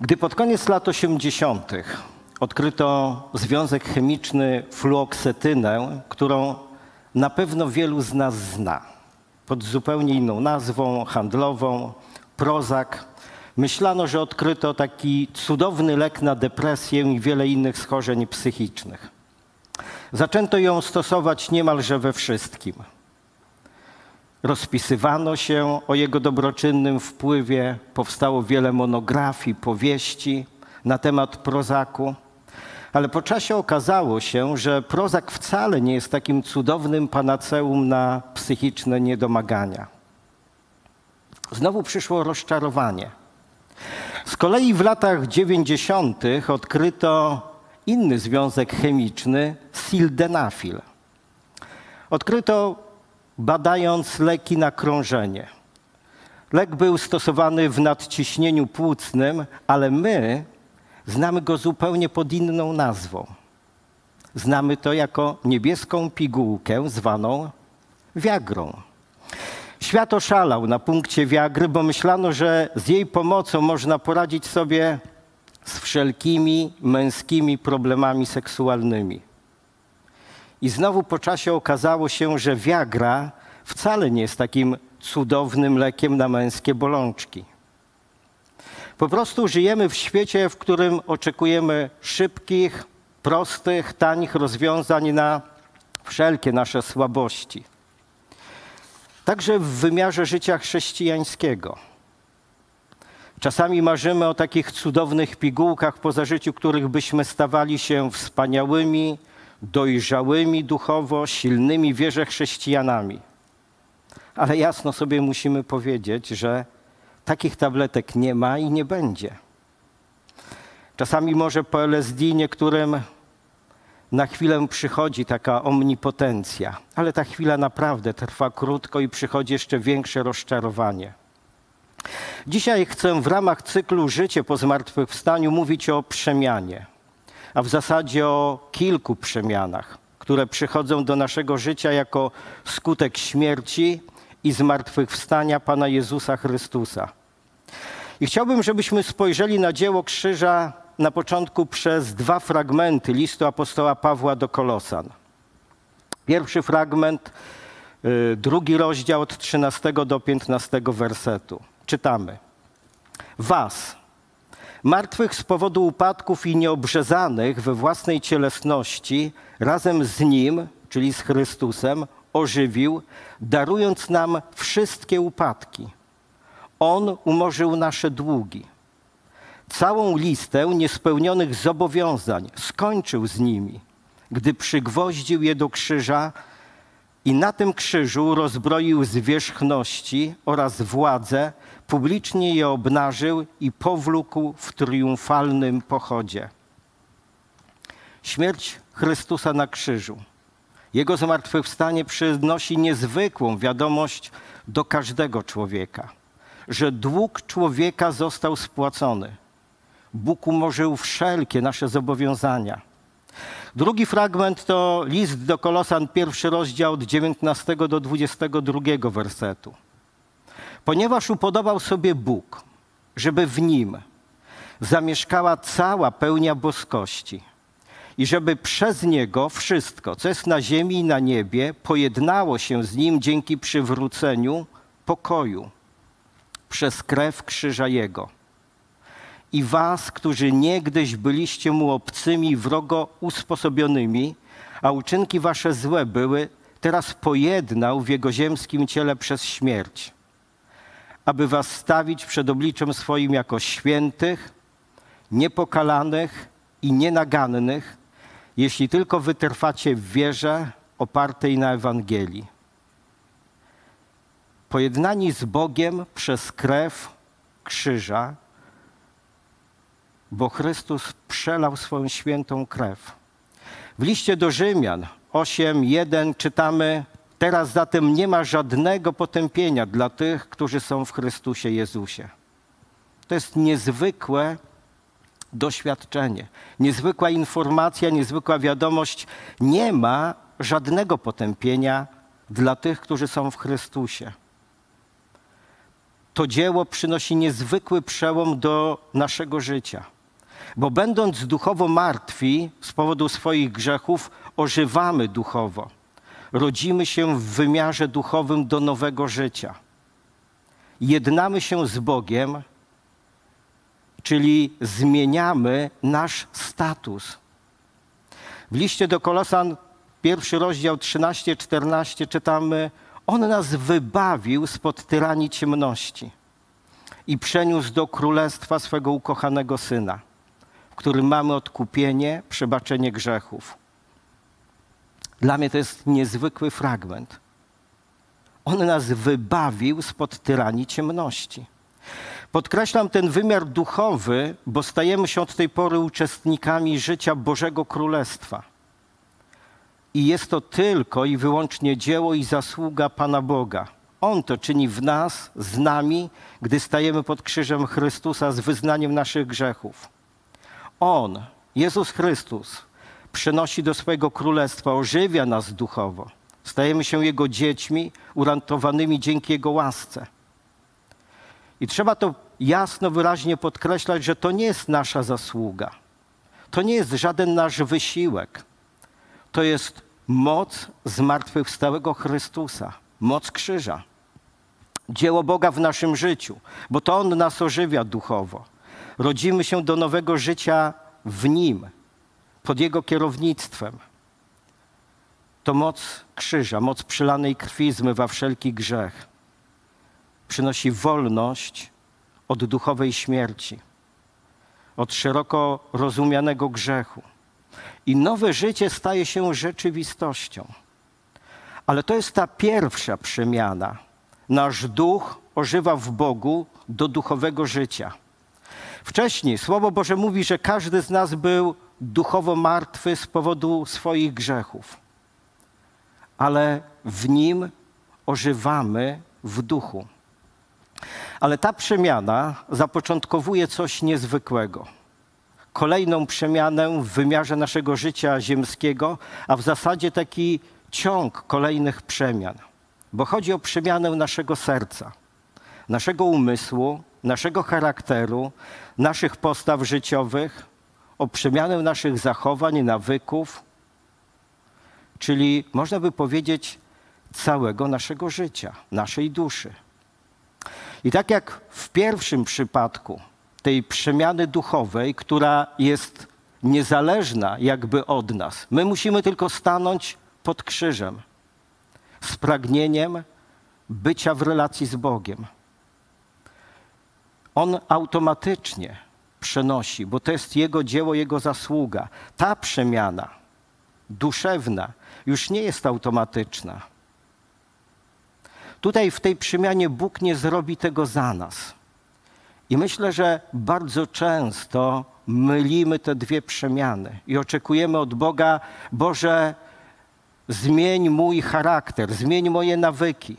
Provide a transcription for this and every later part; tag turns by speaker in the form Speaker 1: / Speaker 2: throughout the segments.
Speaker 1: Gdy pod koniec lat 80. odkryto związek chemiczny fluoksetynę, którą na pewno wielu z nas zna, pod zupełnie inną nazwą handlową, Prozak, myślano, że odkryto taki cudowny lek na depresję i wiele innych schorzeń psychicznych. Zaczęto ją stosować niemalże we wszystkim. Rozpisywano się o jego dobroczynnym wpływie, powstało wiele monografii, powieści na temat prozaku. Ale po czasie okazało się, że prozak wcale nie jest takim cudownym panaceum na psychiczne niedomagania. Znowu przyszło rozczarowanie. Z kolei w latach 90. odkryto inny związek chemiczny, sildenafil. Odkryto badając leki na krążenie. Lek był stosowany w nadciśnieniu płucnym, ale my znamy go zupełnie pod inną nazwą. Znamy to jako niebieską pigułkę zwaną Viagrą. Świat oszalał na punkcie Viagry, bo myślano, że z jej pomocą można poradzić sobie z wszelkimi męskimi problemami seksualnymi. I znowu po czasie okazało się, że Viagra wcale nie jest takim cudownym lekiem na męskie bolączki. Po prostu żyjemy w świecie, w którym oczekujemy szybkich, prostych, tanich rozwiązań na wszelkie nasze słabości. Także w wymiarze życia chrześcijańskiego. Czasami marzymy o takich cudownych pigułkach po zażyciu, których byśmy stawali się wspaniałymi, dojrzałymi duchowo, silnymi wierze chrześcijanami. Ale jasno sobie musimy powiedzieć, że takich tabletek nie ma i nie będzie. Czasami może po LSD niektórym na chwilę przychodzi taka omnipotencja, ale ta chwila naprawdę trwa krótko i przychodzi jeszcze większe rozczarowanie. Dzisiaj chcę w ramach cyklu Życie po zmartwychwstaniu mówić o przemianie, a w zasadzie o kilku przemianach, które przychodzą do naszego życia jako skutek śmierci i zmartwychwstania Pana Jezusa Chrystusa. I chciałbym, żebyśmy spojrzeli na dzieło krzyża na początku przez dwa fragmenty listu apostoła Pawła do Kolosan. Pierwszy fragment, y, drugi rozdział od 13 do 15 wersetu. Czytamy. Was, martwych z powodu upadków i nieobrzezanych we własnej cielesności, razem z Nim, czyli z Chrystusem, ożywił, darując nam wszystkie upadki. On umorzył nasze długi całą listę niespełnionych zobowiązań, skończył z nimi, gdy przygwoździł je do krzyża i na tym krzyżu rozbroił zwierzchności oraz władze, publicznie je obnażył i powlókł w triumfalnym pochodzie. Śmierć Chrystusa na krzyżu, Jego zmartwychwstanie przynosi niezwykłą wiadomość do każdego człowieka, że dług człowieka został spłacony – Bóg umorzył wszelkie nasze zobowiązania. Drugi fragment to list do Kolosan, pierwszy rozdział od 19 do 22 wersetu. Ponieważ upodobał sobie Bóg, żeby w nim zamieszkała cała pełnia boskości i żeby przez niego wszystko, co jest na ziemi i na niebie, pojednało się z nim dzięki przywróceniu pokoju przez krew krzyża jego i was, którzy niegdyś byliście mu obcymi, wrogo usposobionymi, a uczynki wasze złe były, teraz pojednał w jego ziemskim ciele przez śmierć, aby was stawić przed obliczem swoim jako świętych, niepokalanych i nienagannych, jeśli tylko wytrwacie w wierze opartej na Ewangelii. Pojednani z Bogiem przez krew krzyża, bo Chrystus przelał swoją świętą krew. W liście do Rzymian 8:1 czytamy: Teraz zatem nie ma żadnego potępienia dla tych, którzy są w Chrystusie Jezusie. To jest niezwykłe doświadczenie, niezwykła informacja, niezwykła wiadomość. Nie ma żadnego potępienia dla tych, którzy są w Chrystusie. to dzieło przynosi niezwykły przełom do naszego życia. Bo będąc duchowo martwi z powodu swoich grzechów, ożywamy duchowo. Rodzimy się w wymiarze duchowym do nowego życia. Jednamy się z Bogiem, czyli zmieniamy nasz status. W liście do Kolosan, pierwszy rozdział 13-14 czytamy: On nas wybawił spod tyranii ciemności i przeniósł do królestwa swego ukochanego syna, którym mamy odkupienie, przebaczenie grzechów. Dla mnie to jest niezwykły fragment. On nas wybawił spod tyranii ciemności. Podkreślam ten wymiar duchowy, bo stajemy się od tej pory uczestnikami życia Bożego Królestwa. I jest to tylko i wyłącznie dzieło i zasługa Pana Boga. On to czyni w nas, z nami, gdy stajemy pod krzyżem Chrystusa z wyznaniem naszych grzechów. On, Jezus Chrystus, przynosi do swojego królestwa, ożywia nas duchowo. Stajemy się Jego dziećmi, uratowanymi dzięki Jego łasce. I trzeba to jasno, wyraźnie podkreślać, że to nie jest nasza zasługa. To nie jest żaden nasz wysiłek. To jest moc zmartwychwstałego Chrystusa, moc krzyża. Dzieło Boga w naszym życiu, bo to On nas ożywia duchowo. Rodzimy się do nowego życia w Nim, pod Jego kierownictwem. To moc krzyża, moc przylanej krwi zmywa wszelki grzech. Przynosi wolność od duchowej śmierci, od szeroko rozumianego grzechu. I nowe życie staje się rzeczywistością. Ale to jest ta pierwsza przemiana. Nasz duch ożywa w Bogu do duchowego życia. Wcześniej Słowo Boże mówi, że każdy z nas był duchowo martwy z powodu swoich grzechów, ale w nim ożywamy w duchu. Ale ta przemiana zapoczątkowuje coś niezwykłego. Kolejną przemianę w wymiarze naszego życia ziemskiego, a w zasadzie taki ciąg kolejnych przemian. Bo chodzi o przemianę naszego serca, naszego umysłu, naszego charakteru, naszych postaw życiowych, o przemianę naszych zachowań, nawyków, czyli można by powiedzieć całego naszego życia, naszej duszy. I tak jak w pierwszym przypadku tej przemiany duchowej, która jest niezależna jakby od nas, my musimy tylko stanąć pod krzyżem z pragnieniem bycia w relacji z Bogiem. On automatycznie przenosi, bo to jest Jego dzieło, Jego zasługa. Ta przemiana duszewna już nie jest automatyczna. Tutaj w tej przemianie Bóg nie zrobi tego za nas. I myślę, że bardzo często mylimy te dwie przemiany i oczekujemy od Boga, Boże, zmień mój charakter, zmień moje nawyki.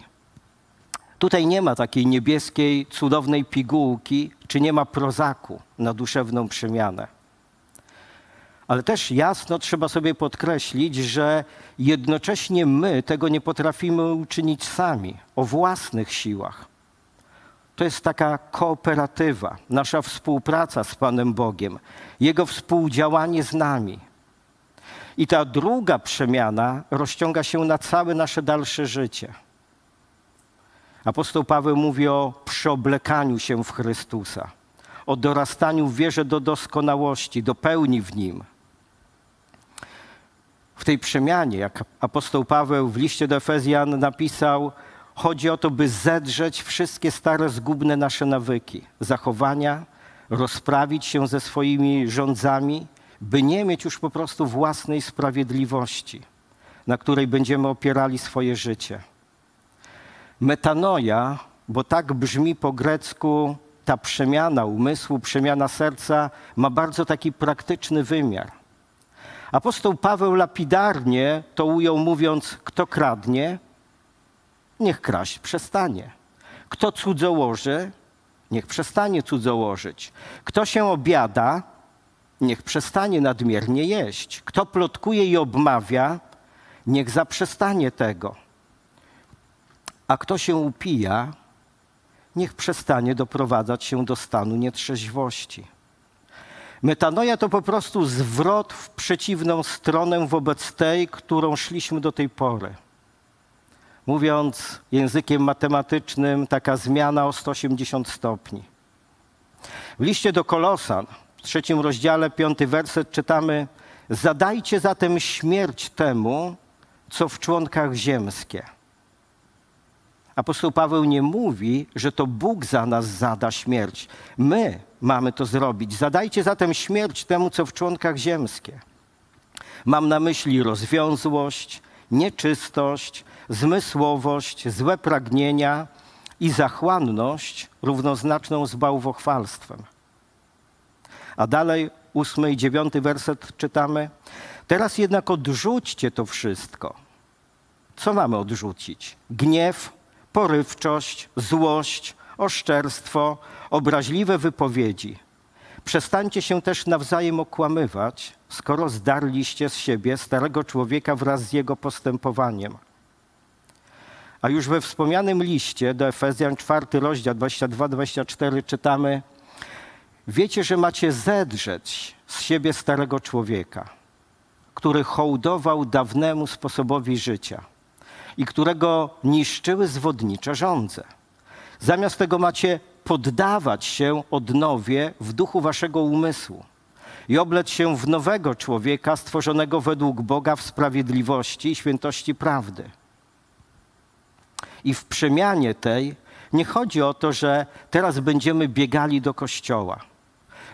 Speaker 1: Tutaj nie ma takiej niebieskiej, cudownej pigułki, czy nie ma prozaku na duszewną przemianę. Ale też jasno trzeba sobie podkreślić, że jednocześnie my tego nie potrafimy uczynić sami, o własnych siłach. To jest taka kooperatywa, nasza współpraca z Panem Bogiem, Jego współdziałanie z nami. I ta druga przemiana rozciąga się na całe nasze dalsze życie. Apostoł Paweł mówi o przeoblekaniu się w Chrystusa, o dorastaniu w wierze do doskonałości, do pełni w Nim. W tej przemianie, jak apostoł Paweł w liście do Efezjan napisał, chodzi o to, by zedrzeć wszystkie stare, zgubne nasze nawyki, zachowania, rozprawić się ze swoimi rządzami, by nie mieć już po prostu własnej sprawiedliwości, na której będziemy opierali swoje życie. Metanoja, bo tak brzmi po grecku ta przemiana umysłu, przemiana serca, ma bardzo taki praktyczny wymiar. Apostoł Paweł lapidarnie to ujął, mówiąc: Kto kradnie, niech kraść przestanie. Kto cudzołoży, niech przestanie cudzołożyć. Kto się obiada, niech przestanie nadmiernie jeść. Kto plotkuje i obmawia, niech zaprzestanie tego. A kto się upija, niech przestanie doprowadzać się do stanu nietrzeźwości. Metanoja to po prostu zwrot w przeciwną stronę wobec tej, którą szliśmy do tej pory. Mówiąc językiem matematycznym, taka zmiana o 180 stopni. W liście do Kolosan, w trzecim rozdziale, piąty werset czytamy: Zadajcie zatem śmierć temu, co w członkach ziemskie. Apostoł Paweł nie mówi, że to Bóg za nas zada śmierć. My mamy to zrobić. Zadajcie zatem śmierć temu, co w członkach ziemskie. Mam na myśli rozwiązłość, nieczystość, zmysłowość, złe pragnienia i zachłanność równoznaczną z bałwochwalstwem. A dalej ósmy i dziewiąty werset czytamy. Teraz jednak odrzućcie to wszystko. Co mamy odrzucić? Gniew, porywczość, złość, oszczerstwo, obraźliwe wypowiedzi. Przestańcie się też nawzajem okłamywać, skoro zdarliście z siebie starego człowieka wraz z jego postępowaniem. A już we wspomnianym liście do Efezjan 4 rozdział 22-24 czytamy Wiecie, że macie zedrzeć z siebie starego człowieka, który hołdował dawnemu sposobowi życia i którego niszczyły zwodnicze żądze. Zamiast tego macie poddawać się odnowie w duchu waszego umysłu i oblec się w nowego człowieka stworzonego według Boga w sprawiedliwości i świętości prawdy. I w przemianie tej nie chodzi o to, że teraz będziemy biegali do kościoła,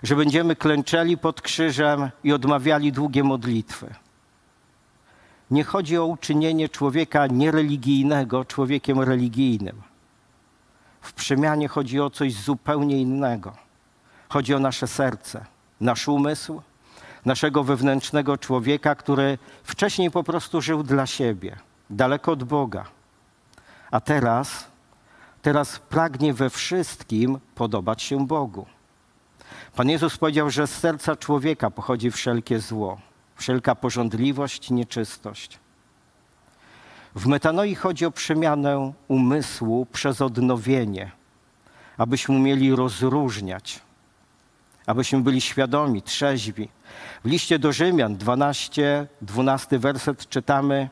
Speaker 1: że będziemy klęczeli pod krzyżem i odmawiali długie modlitwy. Nie chodzi o uczynienie człowieka niereligijnego człowiekiem religijnym. W przemianie chodzi o coś zupełnie innego. Chodzi o nasze serce, nasz umysł, naszego wewnętrznego człowieka, który wcześniej po prostu żył dla siebie, daleko od Boga. A teraz, teraz pragnie we wszystkim podobać się Bogu. Pan Jezus powiedział, że z serca człowieka pochodzi wszelkie zło, wszelka porządliwość, nieczystość. W metanoi chodzi o przemianę umysłu przez odnowienie, abyśmy umieli rozróżniać, abyśmy byli świadomi, trzeźwi. W liście do Rzymian 12, 12 werset czytamy: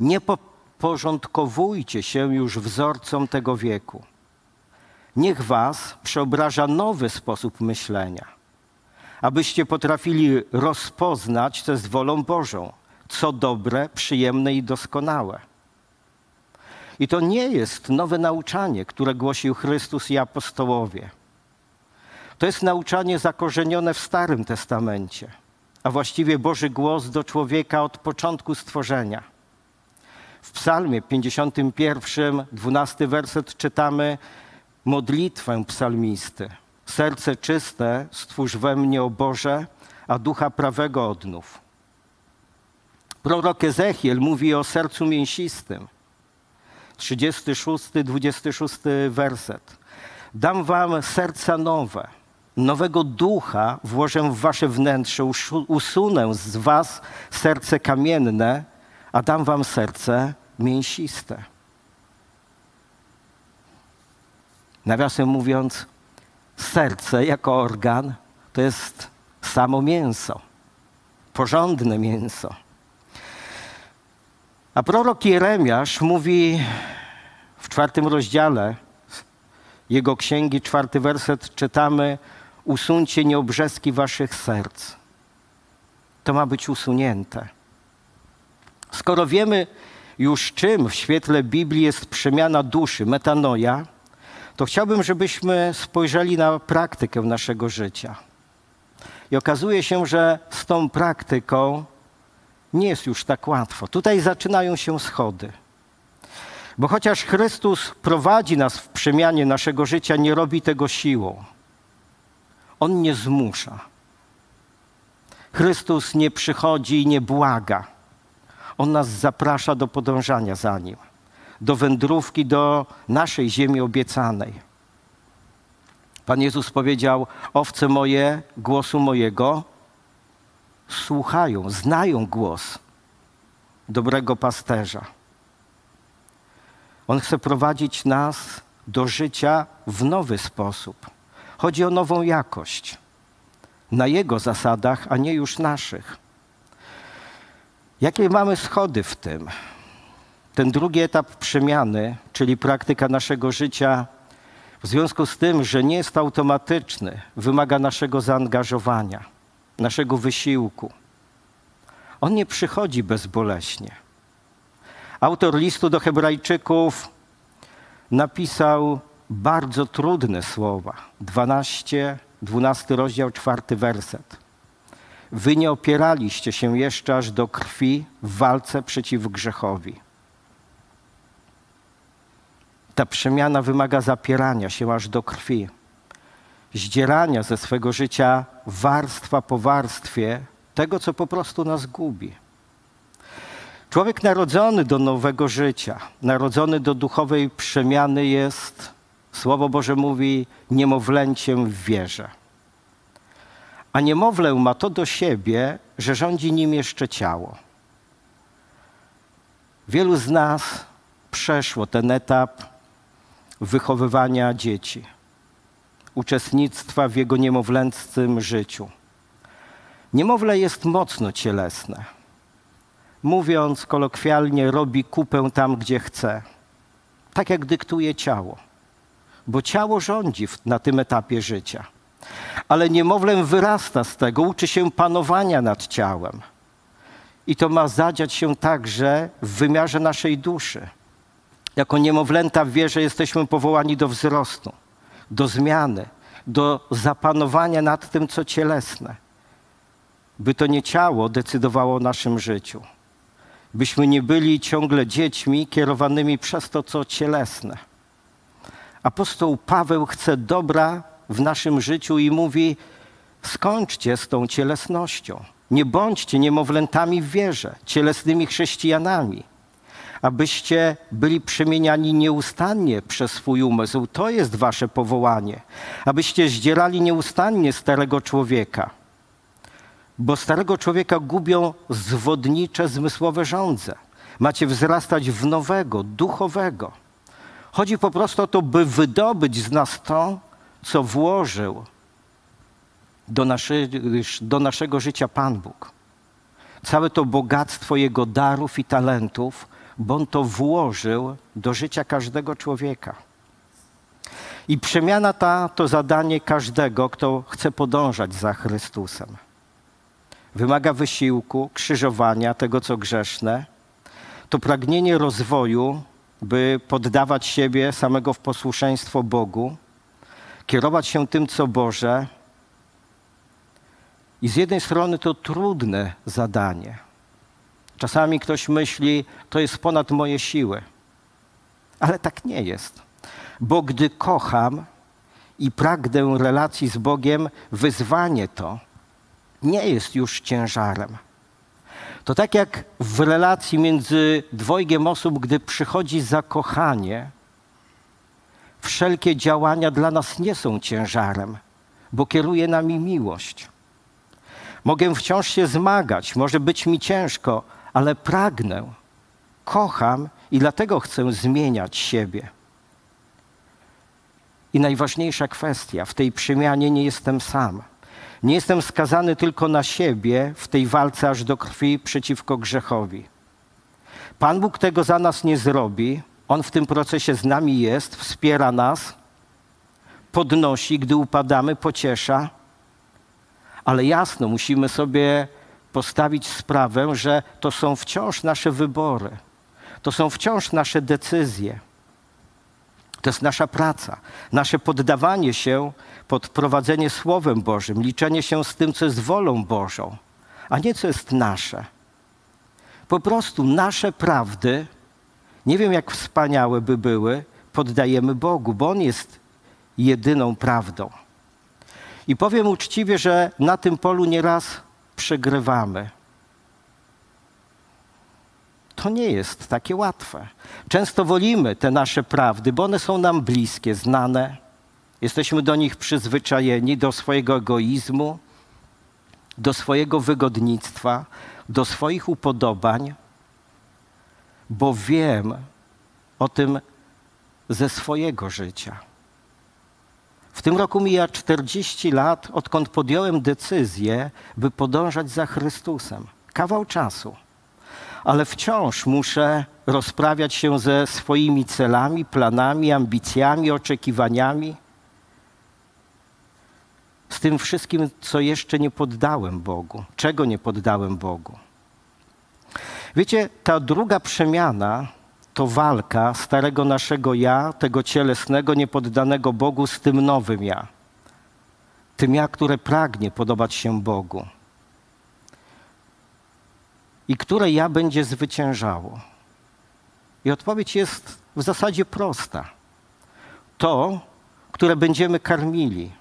Speaker 1: Nie podporządkowujcie się już wzorcom tego wieku. Niech was przeobraża nowy sposób myślenia, abyście potrafili rozpoznać, co jest wolą Bożą co dobre, przyjemne i doskonałe. I to nie jest nowe nauczanie, które głosił Chrystus i apostołowie. To jest nauczanie zakorzenione w Starym Testamencie, a właściwie Boży głos do człowieka od początku stworzenia. W Psalmie 51, 12 werset czytamy modlitwę psalmisty. Serce czyste stwórz we mnie, o Boże, a ducha prawego odnów. Prorok Ezechiel mówi o sercu mięsistym. 36, 26 werset. Dam wam serca nowe, nowego ducha włożę w wasze wnętrze, usunę z was serce kamienne, a dam wam serce mięsiste. Nawiasem mówiąc, serce jako organ to jest samo mięso, porządne mięso. A prorok Jeremiasz mówi w czwartym rozdziale jego księgi, czwarty werset, czytamy: Usuńcie nieobrzeski waszych serc. To ma być usunięte. Skoro wiemy już czym w świetle Biblii jest przemiana duszy, metanoja, to chciałbym, żebyśmy spojrzeli na praktykę naszego życia. I okazuje się, że z tą praktyką nie jest już tak łatwo. Tutaj zaczynają się schody. Bo chociaż Chrystus prowadzi nas w przemianie naszego życia, nie robi tego siłą. On nie zmusza. Chrystus nie przychodzi i nie błaga. On nas zaprasza do podążania za Nim, do wędrówki do naszej ziemi obiecanej. Pan Jezus powiedział: Owce moje głosu mojego słuchają, znają głos dobrego pasterza. On chce prowadzić nas do życia w nowy sposób. Chodzi o nową jakość. Na Jego zasadach, a nie już naszych. Jakie mamy schody w tym? Ten drugi etap przemiany, czyli praktyka naszego życia, w związku z tym, że nie jest automatyczny, wymaga naszego zaangażowania, naszego wysiłku. On nie przychodzi bezboleśnie. Autor listu do Hebrajczyków napisał bardzo trudne słowa. 12, 12 rozdział, czwarty werset. Wy nie opieraliście się jeszcze aż do krwi w walce przeciw grzechowi. Ta przemiana wymaga zapierania się aż do krwi, zdzierania ze swego życia warstwa po warstwie tego, co po prostu nas gubi. Człowiek narodzony do nowego życia, narodzony do duchowej przemiany jest, Słowo Boże mówi, niemowlęciem w wierze. A niemowlę ma to do siebie, że rządzi nim jeszcze ciało. Wielu z nas przeszło ten etap wychowywania dzieci, uczestnictwa w jego niemowlęcym życiu. Niemowlę jest mocno cielesne. Mówiąc kolokwialnie, robi kupę tam, gdzie chce, tak jak dyktuje ciało, bo ciało rządzi na tym etapie życia. Ale niemowlę wyrasta z tego, uczy się panowania nad ciałem. I to ma zadziać się także w wymiarze naszej duszy. Jako niemowlęta w wierze jesteśmy powołani do wzrostu, do zmiany, do zapanowania nad tym, co cielesne. By to nie ciało decydowało o naszym życiu. Byśmy nie byli ciągle dziećmi kierowanymi przez to, co cielesne. Apostoł Paweł chce dobra w naszym życiu i mówi: skończcie z tą cielesnością. Nie bądźcie niemowlętami w wierze, cielesnymi chrześcijanami abyście byli przemieniani nieustannie przez swój umysł. To jest wasze powołanie. Abyście zdzierali nieustannie starego człowieka. Bo starego człowieka gubią zwodnicze, zmysłowe żądze. Macie wzrastać w nowego, duchowego. Chodzi po prostu o to, by wydobyć z nas to, co włożył do, naszy, do naszego życia Pan Bóg. Całe to bogactwo Jego darów i talentów, bo On to włożył do życia każdego człowieka. I przemiana ta to zadanie każdego, kto chce podążać za Chrystusem. Wymaga wysiłku, krzyżowania tego, co grzeszne. To pragnienie rozwoju, by poddawać siebie samego w posłuszeństwo Bogu, kierować się tym, co Boże. I z jednej strony to trudne zadanie, Czasami ktoś myśli, to jest ponad moje siły. Ale tak nie jest. Bo gdy kocham i pragnę relacji z Bogiem, wyzwanie to nie jest już ciężarem. To tak jak w relacji między dwojgiem osób, gdy przychodzi zakochanie, wszelkie działania dla nas nie są ciężarem, bo kieruje nami miłość. Mogę wciąż się zmagać, może być mi ciężko, ale pragnę, kocham i dlatego chcę zmieniać siebie. I najważniejsza kwestia, w tej przemianie nie jestem sam. Nie jestem skazany tylko na siebie w tej walce aż do krwi przeciwko grzechowi. Pan Bóg tego za nas nie zrobi. On w tym procesie z nami jest, wspiera nas, podnosi, gdy upadamy, pociesza. Ale jasno, musimy sobie postawić sprawę, że to są wciąż nasze wybory, to są wciąż nasze decyzje. To jest nasza praca, nasze poddawanie się pod prowadzenie Słowem Bożym, liczenie się z tym, co jest wolą Bożą, a nie co jest nasze. Po prostu nasze prawdy, nie wiem jak wspaniałe by były, poddajemy Bogu, bo On jest jedyną prawdą. I powiem uczciwie, że na tym polu nieraz przegrywamy. To nie jest takie łatwe. Często wolimy te nasze prawdy, bo one są nam bliskie, znane. Jesteśmy do nich przyzwyczajeni, do swojego egoizmu, do swojego wygodnictwa, do swoich upodobań, bo wiem o tym, ze swojego życia. W tym roku mija 40 lat, odkąd podjąłem decyzję, by podążać za Chrystusem. Kawał czasu. Ale wciąż muszę rozprawiać się ze swoimi celami, planami, ambicjami, oczekiwaniami. Z tym wszystkim, co jeszcze nie poddałem Bogu, czego nie poddałem Bogu. Wiecie, ta druga przemiana to walka starego naszego ja, tego cielesnego, niepoddanego Bogu z tym nowym ja. Tym ja, które pragnie podobać się Bogu. I które ja będzie zwyciężało. I odpowiedź jest w zasadzie prosta. To, które będziemy karmili,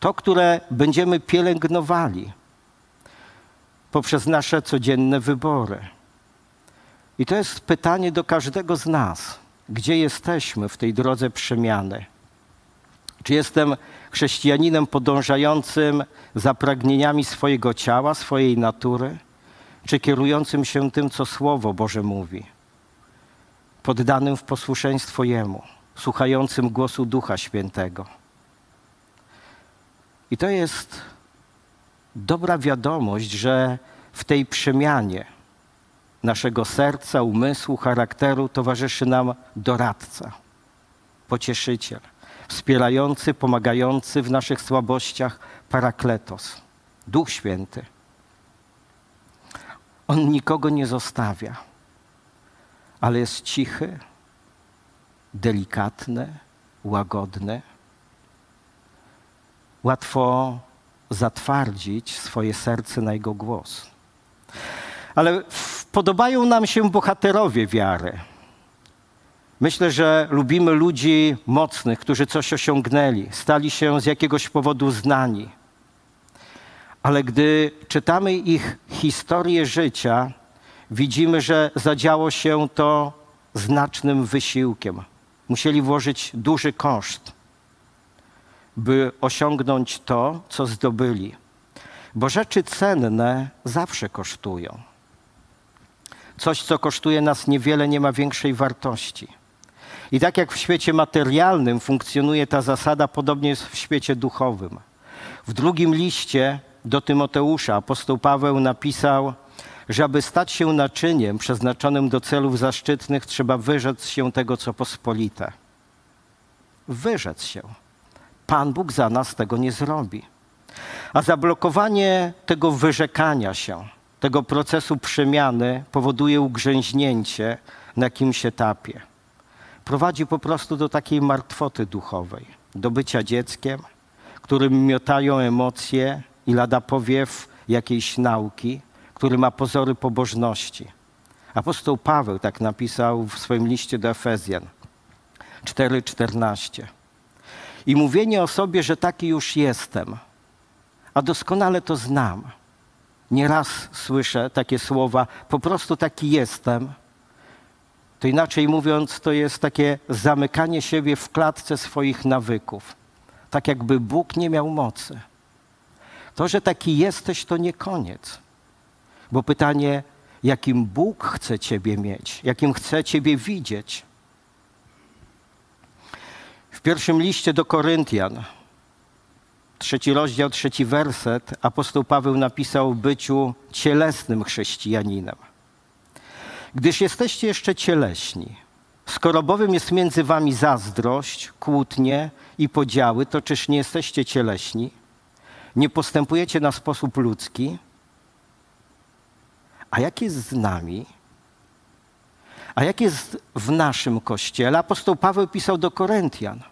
Speaker 1: to, które będziemy pielęgnowali poprzez nasze codzienne wybory. I to jest pytanie do każdego z nas. Gdzie jesteśmy w tej drodze przemiany? Czy jestem chrześcijaninem podążającym za pragnieniami swojego ciała, swojej natury, czy kierującym się tym, co Słowo Boże mówi? Poddanym w posłuszeństwo Jemu, słuchającym głosu Ducha Świętego. I to jest dobra wiadomość, że w tej przemianie, naszego serca, umysłu, charakteru towarzyszy nam doradca, pocieszyciel, wspierający, pomagający w naszych słabościach parakletos, Duch Święty. On nikogo nie zostawia, ale jest cichy, delikatny, łagodny. Łatwo zatwardzić swoje serce na jego głos. Ale podobają nam się bohaterowie wiary. Myślę, że lubimy ludzi mocnych, którzy coś osiągnęli, stali się z jakiegoś powodu znani. Ale gdy czytamy ich historię życia, widzimy, że zadziało się to znacznym wysiłkiem. Musieli włożyć duży koszt, by osiągnąć to, co zdobyli. Bo rzeczy cenne zawsze kosztują. Coś, co kosztuje nas niewiele, nie ma większej wartości. I tak jak w świecie materialnym funkcjonuje ta zasada, podobnie jest w świecie duchowym. W drugim liście do Tymoteusza apostoł Paweł napisał, że aby stać się naczyniem przeznaczonym do celów zaszczytnych, trzeba wyrzec się tego, co pospolite. Wyrzec się. Pan Bóg za nas tego nie zrobi. A zablokowanie tego wyrzekania się, tego procesu przemiany powoduje ugrzęźnięcie na jakimś etapie. Prowadzi po prostu do takiej martwoty duchowej, do bycia dzieckiem, którym miotają emocje i lada powiew jakiejś nauki, który ma pozory pobożności. Apostoł Paweł tak napisał w swoim liście do Efezjan 4:14. I mówienie o sobie, że taki już jestem, a doskonale to znam Nieraz słyszę takie słowa, po prostu taki jestem. To inaczej mówiąc, to jest takie zamykanie siebie w klatce swoich nawyków. Tak jakby Bóg nie miał mocy. To, że taki jesteś, to nie koniec. Bo pytanie, jakim Bóg chce Ciebie mieć, jakim chce Ciebie widzieć. W pierwszym liście do Koryntian, trzeci rozdział, trzeci werset, apostoł Paweł napisał byciu cielesnym chrześcijaninem. Gdyż jesteście jeszcze cieleśni, skoro bowiem jest między wami zazdrość, kłótnie i podziały, to czyż nie jesteście cieleśni? Nie postępujecie na sposób ludzki? A jak jest z nami? A jak jest w naszym kościele? Apostoł Paweł pisał do Koryntian.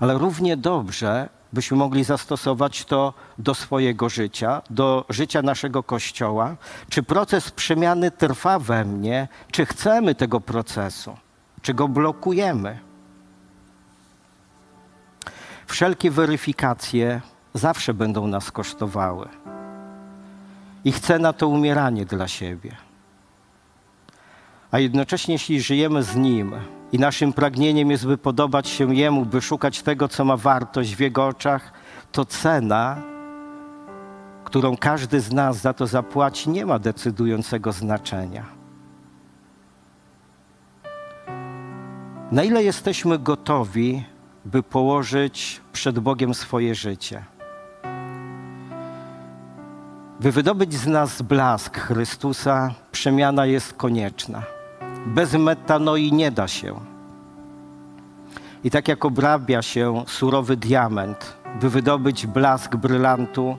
Speaker 1: Ale równie dobrze byśmy mogli zastosować to do swojego życia, do życia naszego Kościoła. Czy proces przemiany trwa we mnie, czy chcemy tego procesu, czy go blokujemy? Wszelkie weryfikacje zawsze będą nas kosztowały. I chcę na to umieranie dla siebie. A jednocześnie, jeśli żyjemy z Nim, i naszym pragnieniem jest, by podobać się Jemu, by szukać tego, co ma wartość w Jego oczach, to cena, którą każdy z nas za to zapłaci, nie ma decydującego znaczenia. Na ile jesteśmy gotowi, by położyć przed Bogiem swoje życie? By wydobyć z nas blask Chrystusa, przemiana jest konieczna. Bez metanoi nie da się. I tak jak obrabia się surowy diament, by wydobyć blask brylantu,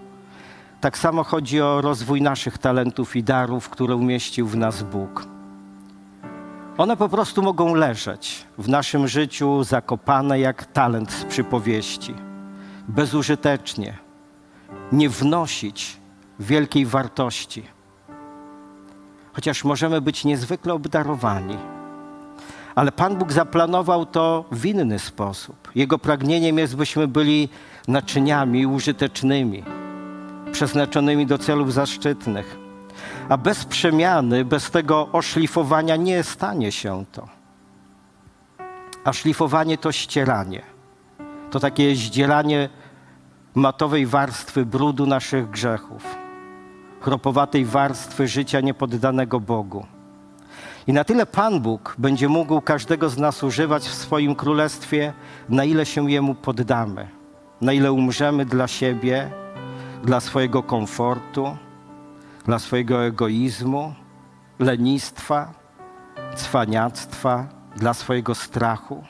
Speaker 1: tak samo chodzi o rozwój naszych talentów i darów, które umieścił w nas Bóg. One po prostu mogą leżeć w naszym życiu zakopane jak talent z przypowieści, bezużytecznie, nie wnosić wielkiej wartości. Chociaż możemy być niezwykle obdarowani. Ale Pan Bóg zaplanował to w inny sposób. Jego pragnieniem jest, byśmy byli naczyniami użytecznymi, przeznaczonymi do celów zaszczytnych. A bez przemiany, bez tego oszlifowania nie stanie się to. A szlifowanie to ścieranie. To takie zdzielanie matowej warstwy brudu naszych grzechów, chropowatej warstwy życia niepoddanego Bogu. I na tyle Pan Bóg będzie mógł każdego z nas używać w swoim królestwie, na ile się Jemu poddamy, na ile umrzemy dla siebie, dla swojego komfortu, dla swojego egoizmu, lenistwa, cwaniactwa, dla swojego strachu.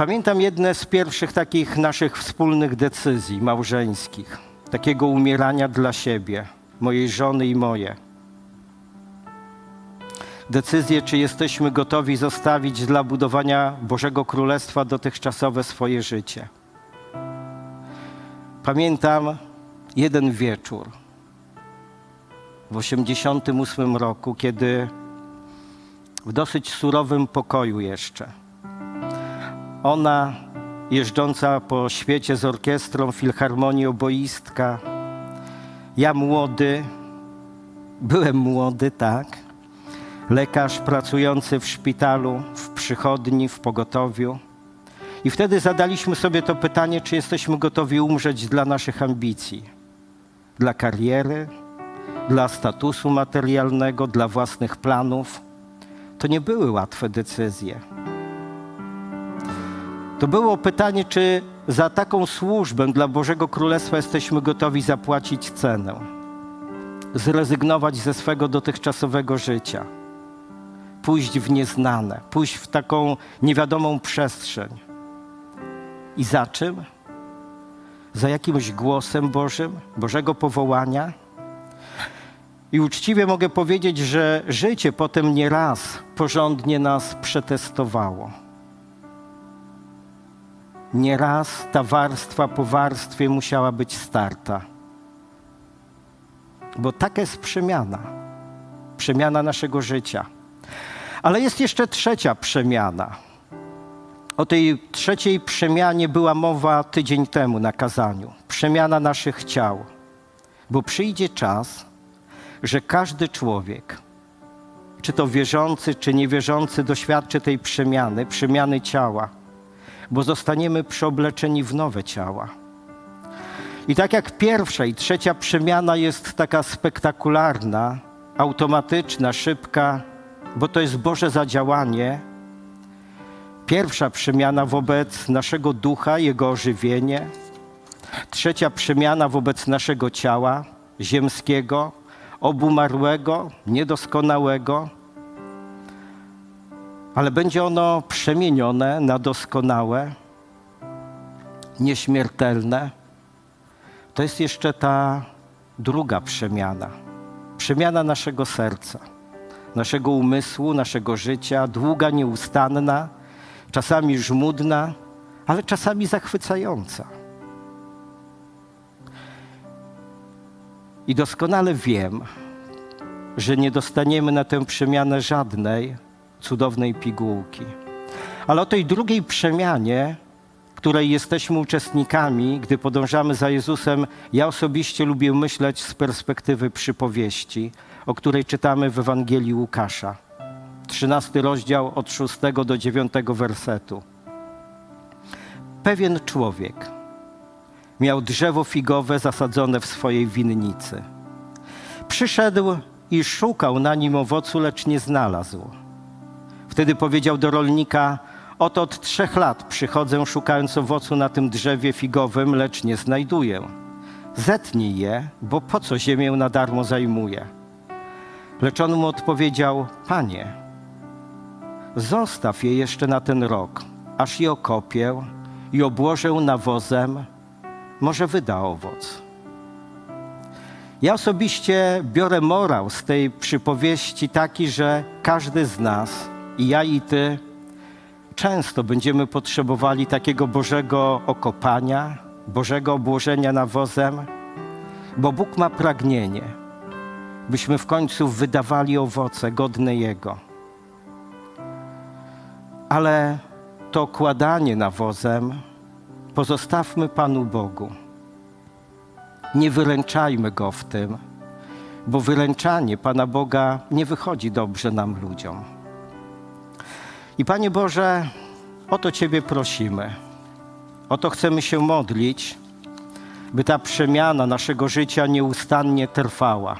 Speaker 1: Pamiętam jedne z pierwszych takich naszych wspólnych decyzji małżeńskich, takiego umierania dla siebie, mojej żony i moje. Decyzję, czy jesteśmy gotowi zostawić dla budowania Bożego Królestwa dotychczasowe swoje życie. Pamiętam jeden wieczór w 1988 roku, kiedy w dosyć surowym pokoju jeszcze ona, jeżdżąca po świecie z orkiestrą filharmonii oboistka, ja młody, byłem młody, tak, lekarz pracujący w szpitalu, w przychodni, w pogotowiu i wtedy zadaliśmy sobie to pytanie, czy jesteśmy gotowi umrzeć dla naszych ambicji, dla kariery, dla statusu materialnego, dla własnych planów. To nie były łatwe decyzje. To było pytanie, czy za taką służbę dla Bożego Królestwa jesteśmy gotowi zapłacić cenę, zrezygnować ze swego dotychczasowego życia, pójść w nieznane, pójść w taką niewiadomą przestrzeń i za czym? Za jakimś głosem Bożym, Bożego powołania? I uczciwie mogę powiedzieć, że życie potem nieraz porządnie nas przetestowało. Nieraz ta warstwa po warstwie musiała być starta. Bo taka jest przemiana. Przemiana naszego życia. Ale jest jeszcze trzecia przemiana o tej trzeciej przemianie była mowa tydzień temu na kazaniu. Przemiana naszych ciał. Bo przyjdzie czas, że każdy człowiek, czy to wierzący, czy niewierzący, doświadczy tej przemiany, przemiany ciała, bo zostaniemy przeobleczeni w nowe ciała. I tak jak pierwsza i trzecia przemiana jest taka spektakularna, automatyczna, szybka, bo to jest Boże zadziałanie, Pierwsza przemiana wobec naszego ducha, jego ożywienie. Trzecia przemiana wobec naszego ciała ziemskiego, obumarłego, niedoskonałego, ale będzie ono przemienione na doskonałe, nieśmiertelne. To jest jeszcze ta druga przemiana. Przemiana naszego serca, naszego umysłu, naszego życia, długa, nieustanna czasami żmudna, ale czasami zachwycająca. I doskonale wiem, że nie dostaniemy na tę przemianę żadnej cudownej pigułki. Ale o tej drugiej przemianie, której jesteśmy uczestnikami, gdy podążamy za Jezusem, ja osobiście lubię myśleć z perspektywy przypowieści, o której czytamy w Ewangelii Łukasza. 13 rozdział od 6 do 9 wersetu. Pewien człowiek miał drzewo figowe zasadzone w swojej winnicy. Przyszedł i szukał na nim owocu, lecz nie znalazł. Wtedy powiedział do rolnika: Oto od trzech lat przychodzę szukając owocu na tym drzewie figowym, lecz nie znajduję. Zetnij je, bo po co ziemię na darmo zajmuje? Lecz on mu odpowiedział: Panie, zostaw je jeszcze na ten rok, aż je okopię i obłożę nawozem, może wyda owoc. Ja osobiście biorę morał z tej przypowieści taki, że każdy z nas, i ja i ty, często będziemy potrzebowali takiego Bożego okopania, Bożego obłożenia nawozem, bo Bóg ma pragnienie, byśmy w końcu wydawali owoce godne Jego. Ale to kładanie nawozem pozostawmy Panu Bogu. Nie wyręczajmy Go w tym, bo wyręczanie Pana Boga nie wychodzi dobrze nam ludziom. I Panie Boże, o to Ciebie prosimy. O to chcemy się modlić, by ta przemiana naszego życia nieustannie trwała.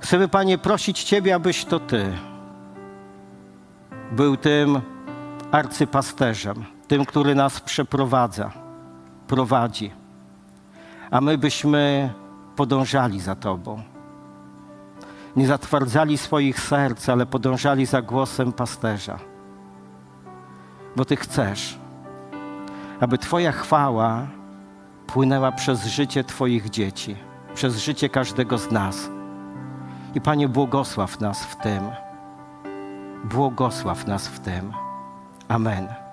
Speaker 1: Chcemy, Panie, prosić Ciebie, abyś to Ty był tym arcypasterzem, tym, który nas przeprowadza, prowadzi, a my byśmy podążali za Tobą. Nie zatwardzali swoich serc, ale podążali za głosem pasterza. Bo Ty chcesz, aby Twoja chwała płynęła przez życie Twoich dzieci, przez życie każdego z nas. I Panie, błogosław nas w tym. Błogosław nas w tym. Amen.